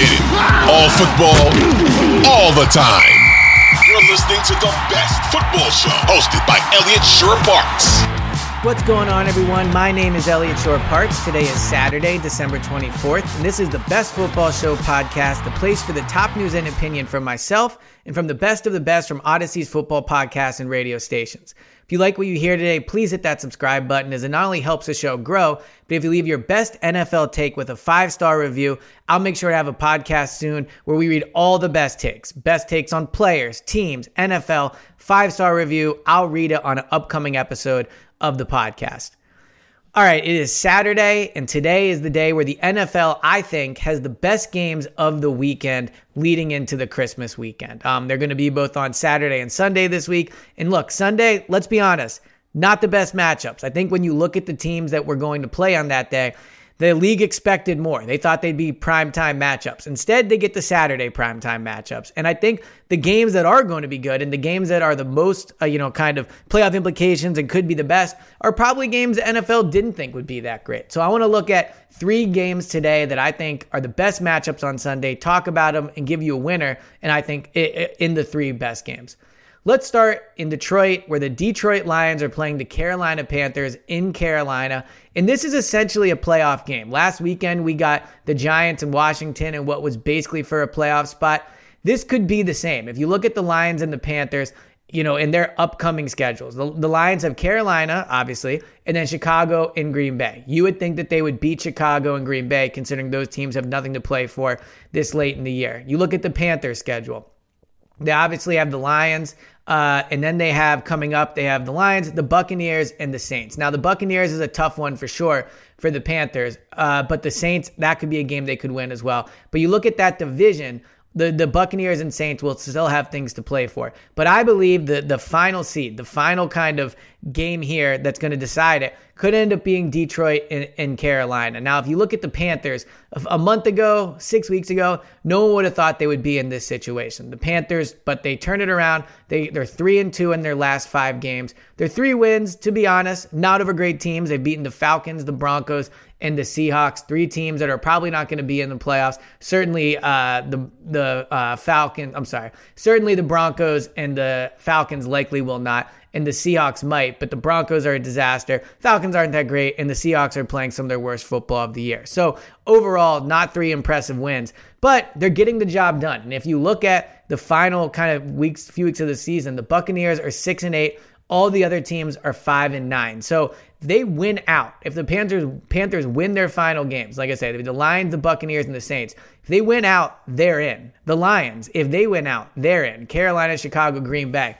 Get it. All football, all the time. You're listening to the best football show hosted by Elliot Shorr-Parks. What's going on, everyone? My name is Elliot Shorr-Parks. Today is Saturday, December 24th, and this is the Best Football Show podcast, the place for the top news and opinion from myself and from the best of the best from Odyssey's football podcasts and radio stations. If you like what you hear today, please hit that subscribe button as it not only helps the show grow, but if you leave your best NFL take with a five star review, I'll make sure to have a podcast soon where we read all the best takes. Best takes on players, teams, NFL, five star review. I'll read it on an upcoming episode of the podcast. All right, it is Saturday, and today is the day where the NFL, I think, has the best games of the weekend leading into the Christmas weekend. Um, they're going to be both on Saturday and Sunday this week. And look, Sunday, let's be honest, not the best matchups. I think when you look at the teams that we're going to play on that day, the league expected more. They thought they'd be primetime matchups. Instead, they get the Saturday primetime matchups. And I think the games that are going to be good and the games that are the most, uh, you know, kind of playoff implications and could be the best are probably games the NFL didn't think would be that great. So I want to look at three games today that I think are the best matchups on Sunday, talk about them, and give you a winner. And I think in the three best games. Let's start in Detroit, where the Detroit Lions are playing the Carolina Panthers in Carolina. And this is essentially a playoff game. Last weekend, we got the Giants and Washington and what was basically for a playoff spot. This could be the same. If you look at the Lions and the Panthers, you know, in their upcoming schedules, the, the Lions have Carolina, obviously, and then Chicago and Green Bay. You would think that they would beat Chicago and Green Bay, considering those teams have nothing to play for this late in the year. You look at the Panthers schedule. They obviously have the Lions, uh, and then they have coming up, they have the Lions, the Buccaneers, and the Saints. Now, the Buccaneers is a tough one for sure for the Panthers, uh, but the Saints, that could be a game they could win as well. But you look at that division, the, the Buccaneers and Saints will still have things to play for. But I believe the, the final seed, the final kind of game here that's going to decide it, could end up being Detroit and, and, Carolina. Now, if you look at the Panthers, a month ago, six weeks ago, no one would have thought they would be in this situation. The Panthers, but they turned it around. They, they're three and two in their last five games. They're three wins, to be honest, not over great teams. They've beaten the Falcons, the Broncos, and the Seahawks, three teams that are probably not going to be in the playoffs. Certainly, uh, the the uh, Falcons. I'm sorry. Certainly, the Broncos and the Falcons likely will not and the Seahawks might, but the Broncos are a disaster. Falcons aren't that great, and the Seahawks are playing some of their worst football of the year. So overall, not three impressive wins, but they're getting the job done. And if you look at the final kind of weeks, few weeks of the season, the Buccaneers are six and eight. All the other teams are five and nine. So they win out. If the Panthers Panthers win their final games, like I said, the Lions, the Buccaneers, and the Saints, if they win out, they're in. The Lions, if they win out, they're in. Carolina, Chicago, Green Bay.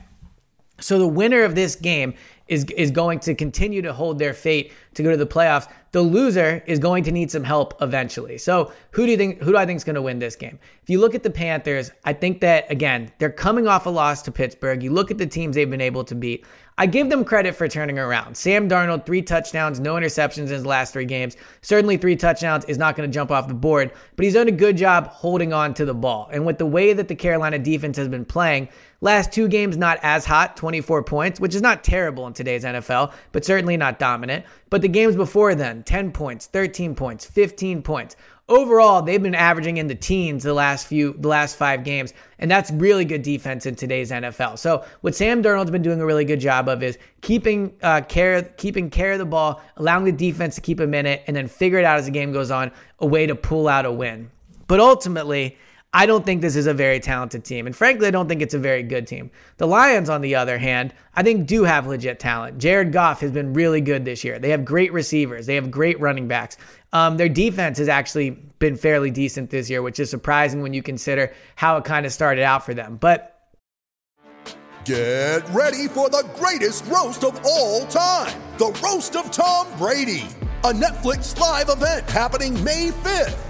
So the winner of this game is is going to continue to hold their fate to go to the playoffs. The loser is going to need some help eventually. So who do you think who do I think is going to win this game? If you look at the Panthers, I think that again, they're coming off a loss to Pittsburgh. You look at the teams they've been able to beat. I give them credit for turning around. Sam Darnold, three touchdowns, no interceptions in his last three games. Certainly, three touchdowns is not going to jump off the board, but he's done a good job holding on to the ball. And with the way that the Carolina defense has been playing, last two games not as hot, 24 points, which is not terrible in today's NFL, but certainly not dominant. But the games before then, 10 points, 13 points, 15 points overall they've been averaging in the teens the last few the last five games and that's really good defense in today's NFL. So what Sam Darnold's been doing a really good job of is keeping uh, care keeping care of the ball, allowing the defense to keep a minute, and then figure it out as the game goes on a way to pull out a win. But ultimately, I don't think this is a very talented team. And frankly, I don't think it's a very good team. The Lions, on the other hand, I think do have legit talent. Jared Goff has been really good this year. They have great receivers, they have great running backs. Um, their defense has actually been fairly decent this year, which is surprising when you consider how it kind of started out for them. But Get ready for the greatest roast of all time the Roast of Tom Brady, a Netflix live event happening May 5th.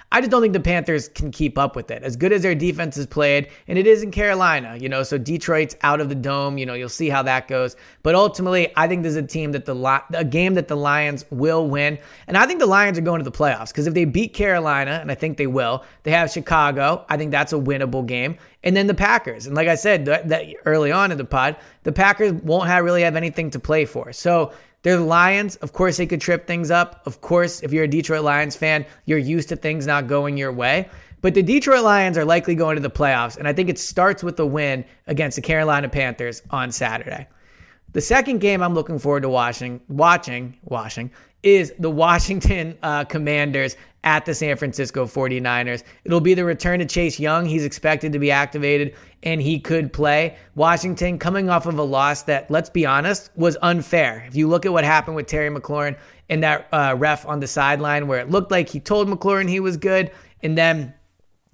I just don't think the Panthers can keep up with it. As good as their defense has played, and it is in Carolina, you know, so Detroit's out of the dome, you know, you'll see how that goes. But ultimately, I think there's a team that the a game that the Lions will win, and I think the Lions are going to the playoffs because if they beat Carolina, and I think they will, they have Chicago. I think that's a winnable game, and then the Packers. And like I said that, that early on in the pod, the Packers won't have really have anything to play for. So they're the Lions. Of course, they could trip things up. Of course, if you're a Detroit Lions fan, you're used to things not going your way. But the Detroit Lions are likely going to the playoffs, and I think it starts with a win against the Carolina Panthers on Saturday. The second game I'm looking forward to watching, watching, watching, is the Washington uh, Commanders at the San Francisco 49ers. It'll be the return to Chase Young. He's expected to be activated and he could play. Washington coming off of a loss that, let's be honest, was unfair. If you look at what happened with Terry McLaurin and that uh, ref on the sideline where it looked like he told McLaurin he was good and then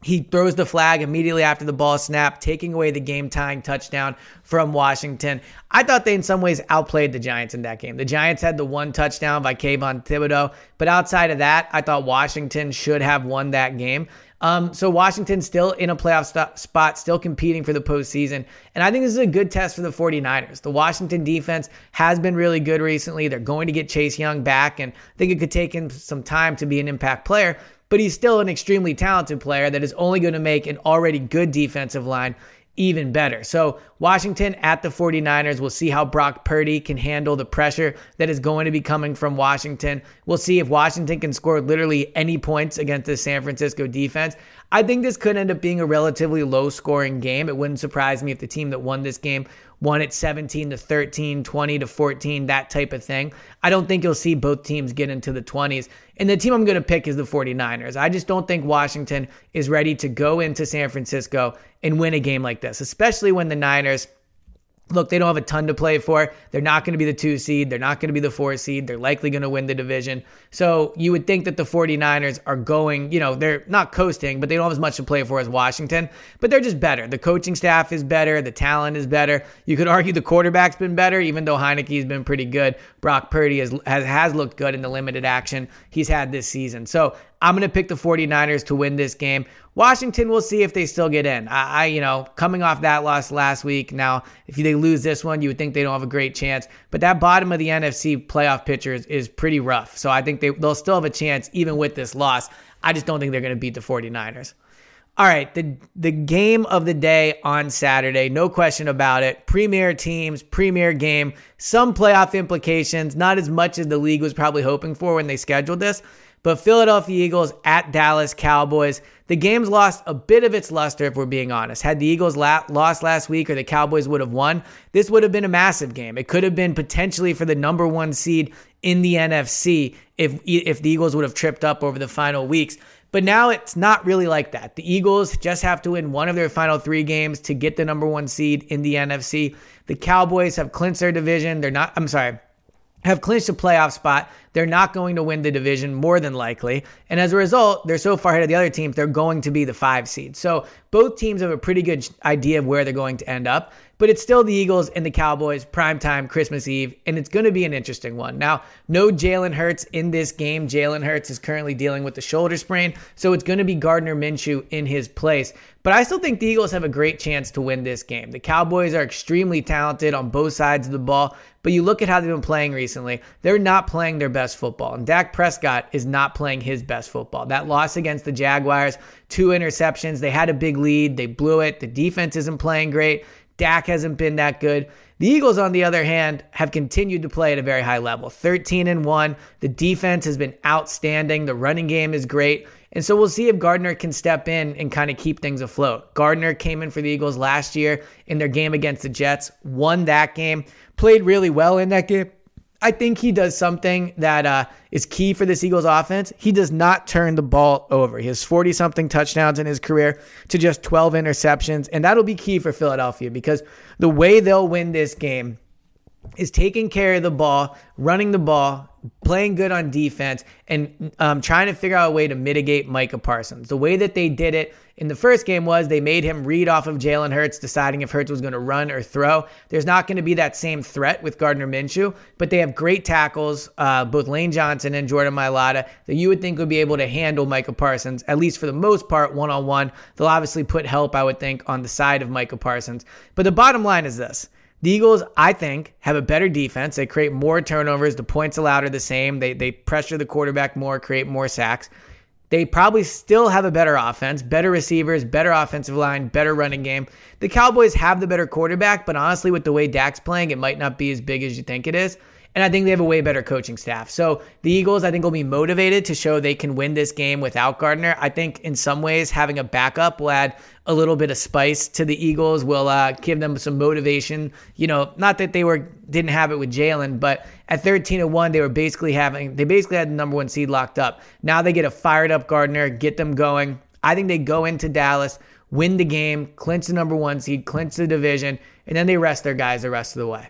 he throws the flag immediately after the ball snap, taking away the game tying touchdown from Washington. I thought they, in some ways, outplayed the Giants in that game. The Giants had the one touchdown by Kayvon Thibodeaux, but outside of that, I thought Washington should have won that game. Um, so Washington's still in a playoff st- spot, still competing for the postseason. And I think this is a good test for the 49ers. The Washington defense has been really good recently. They're going to get Chase Young back, and I think it could take him some time to be an impact player but he's still an extremely talented player that is only going to make an already good defensive line even better. So, Washington at the 49ers, we'll see how Brock Purdy can handle the pressure that is going to be coming from Washington. We'll see if Washington can score literally any points against the San Francisco defense. I think this could end up being a relatively low scoring game. It wouldn't surprise me if the team that won this game won it 17 to 13, 20 to 14, that type of thing. I don't think you'll see both teams get into the 20s. And the team I'm going to pick is the 49ers. I just don't think Washington is ready to go into San Francisco and win a game like this, especially when the Niners Look, they don't have a ton to play for. They're not going to be the two seed. They're not going to be the four seed. They're likely going to win the division. So you would think that the 49ers are going, you know, they're not coasting, but they don't have as much to play for as Washington. But they're just better. The coaching staff is better. The talent is better. You could argue the quarterback's been better, even though Heinicke's been pretty good. Brock Purdy has, has, has looked good in the limited action he's had this season. So I'm going to pick the 49ers to win this game. Washington, we'll see if they still get in. I, I, you know, coming off that loss last week, now if they lose this one, you would think they don't have a great chance. But that bottom of the NFC playoff picture is, is pretty rough. So I think they, they'll still have a chance even with this loss. I just don't think they're going to beat the 49ers. All right, the the game of the day on Saturday, no question about it. Premier teams, premier game, some playoff implications, not as much as the league was probably hoping for when they scheduled this. But Philadelphia Eagles at Dallas Cowboys. The game's lost a bit of its luster, if we're being honest. Had the Eagles la- lost last week or the Cowboys would have won, this would have been a massive game. It could have been potentially for the number one seed in the NFC if, if the Eagles would have tripped up over the final weeks. But now it's not really like that. The Eagles just have to win one of their final three games to get the number one seed in the NFC. The Cowboys have clinched their division. They're not, I'm sorry, have clinched a playoff spot. They're not going to win the division more than likely. And as a result, they're so far ahead of the other teams, they're going to be the five seed. So both teams have a pretty good idea of where they're going to end up but it's still the Eagles and the Cowboys, prime time, Christmas Eve, and it's going to be an interesting one. Now, no Jalen Hurts in this game. Jalen Hurts is currently dealing with the shoulder sprain, so it's going to be Gardner Minshew in his place. But I still think the Eagles have a great chance to win this game. The Cowboys are extremely talented on both sides of the ball, but you look at how they've been playing recently, they're not playing their best football. And Dak Prescott is not playing his best football. That loss against the Jaguars, two interceptions, they had a big lead, they blew it. The defense isn't playing great. Dak hasn't been that good. The Eagles, on the other hand, have continued to play at a very high level 13 and 1. The defense has been outstanding. The running game is great. And so we'll see if Gardner can step in and kind of keep things afloat. Gardner came in for the Eagles last year in their game against the Jets, won that game, played really well in that game. I think he does something that uh, is key for this Eagles offense. He does not turn the ball over. He has 40 something touchdowns in his career to just 12 interceptions. And that'll be key for Philadelphia because the way they'll win this game is taking care of the ball, running the ball, playing good on defense, and um, trying to figure out a way to mitigate Micah Parsons. The way that they did it in the first game was they made him read off of Jalen Hurts, deciding if Hurts was going to run or throw. There's not going to be that same threat with Gardner Minshew, but they have great tackles, uh, both Lane Johnson and Jordan Mailata, that you would think would be able to handle Micah Parsons, at least for the most part, one on one. They'll obviously put help, I would think, on the side of Micah Parsons. But the bottom line is this the Eagles, I think, have a better defense. They create more turnovers. The points allowed are the same. They, they pressure the quarterback more, create more sacks. They probably still have a better offense, better receivers, better offensive line, better running game. The Cowboys have the better quarterback, but honestly, with the way Dak's playing, it might not be as big as you think it is. And I think they have a way better coaching staff. So the Eagles, I think, will be motivated to show they can win this game without Gardner. I think in some ways, having a backup will add a little bit of spice to the Eagles, will uh, give them some motivation. You know, not that they were didn't have it with Jalen, but at 13 and 1, they were basically having they basically had the number one seed locked up. Now they get a fired up Gardner, get them going. I think they go into Dallas, win the game, clinch the number one seed, clinch the division, and then they rest their guys the rest of the way.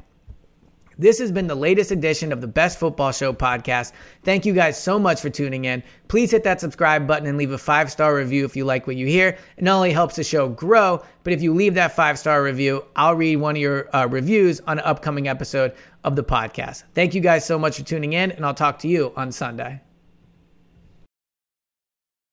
This has been the latest edition of the Best Football Show podcast. Thank you guys so much for tuning in. Please hit that subscribe button and leave a five star review if you like what you hear. It not only helps the show grow, but if you leave that five star review, I'll read one of your uh, reviews on an upcoming episode of the podcast. Thank you guys so much for tuning in, and I'll talk to you on Sunday.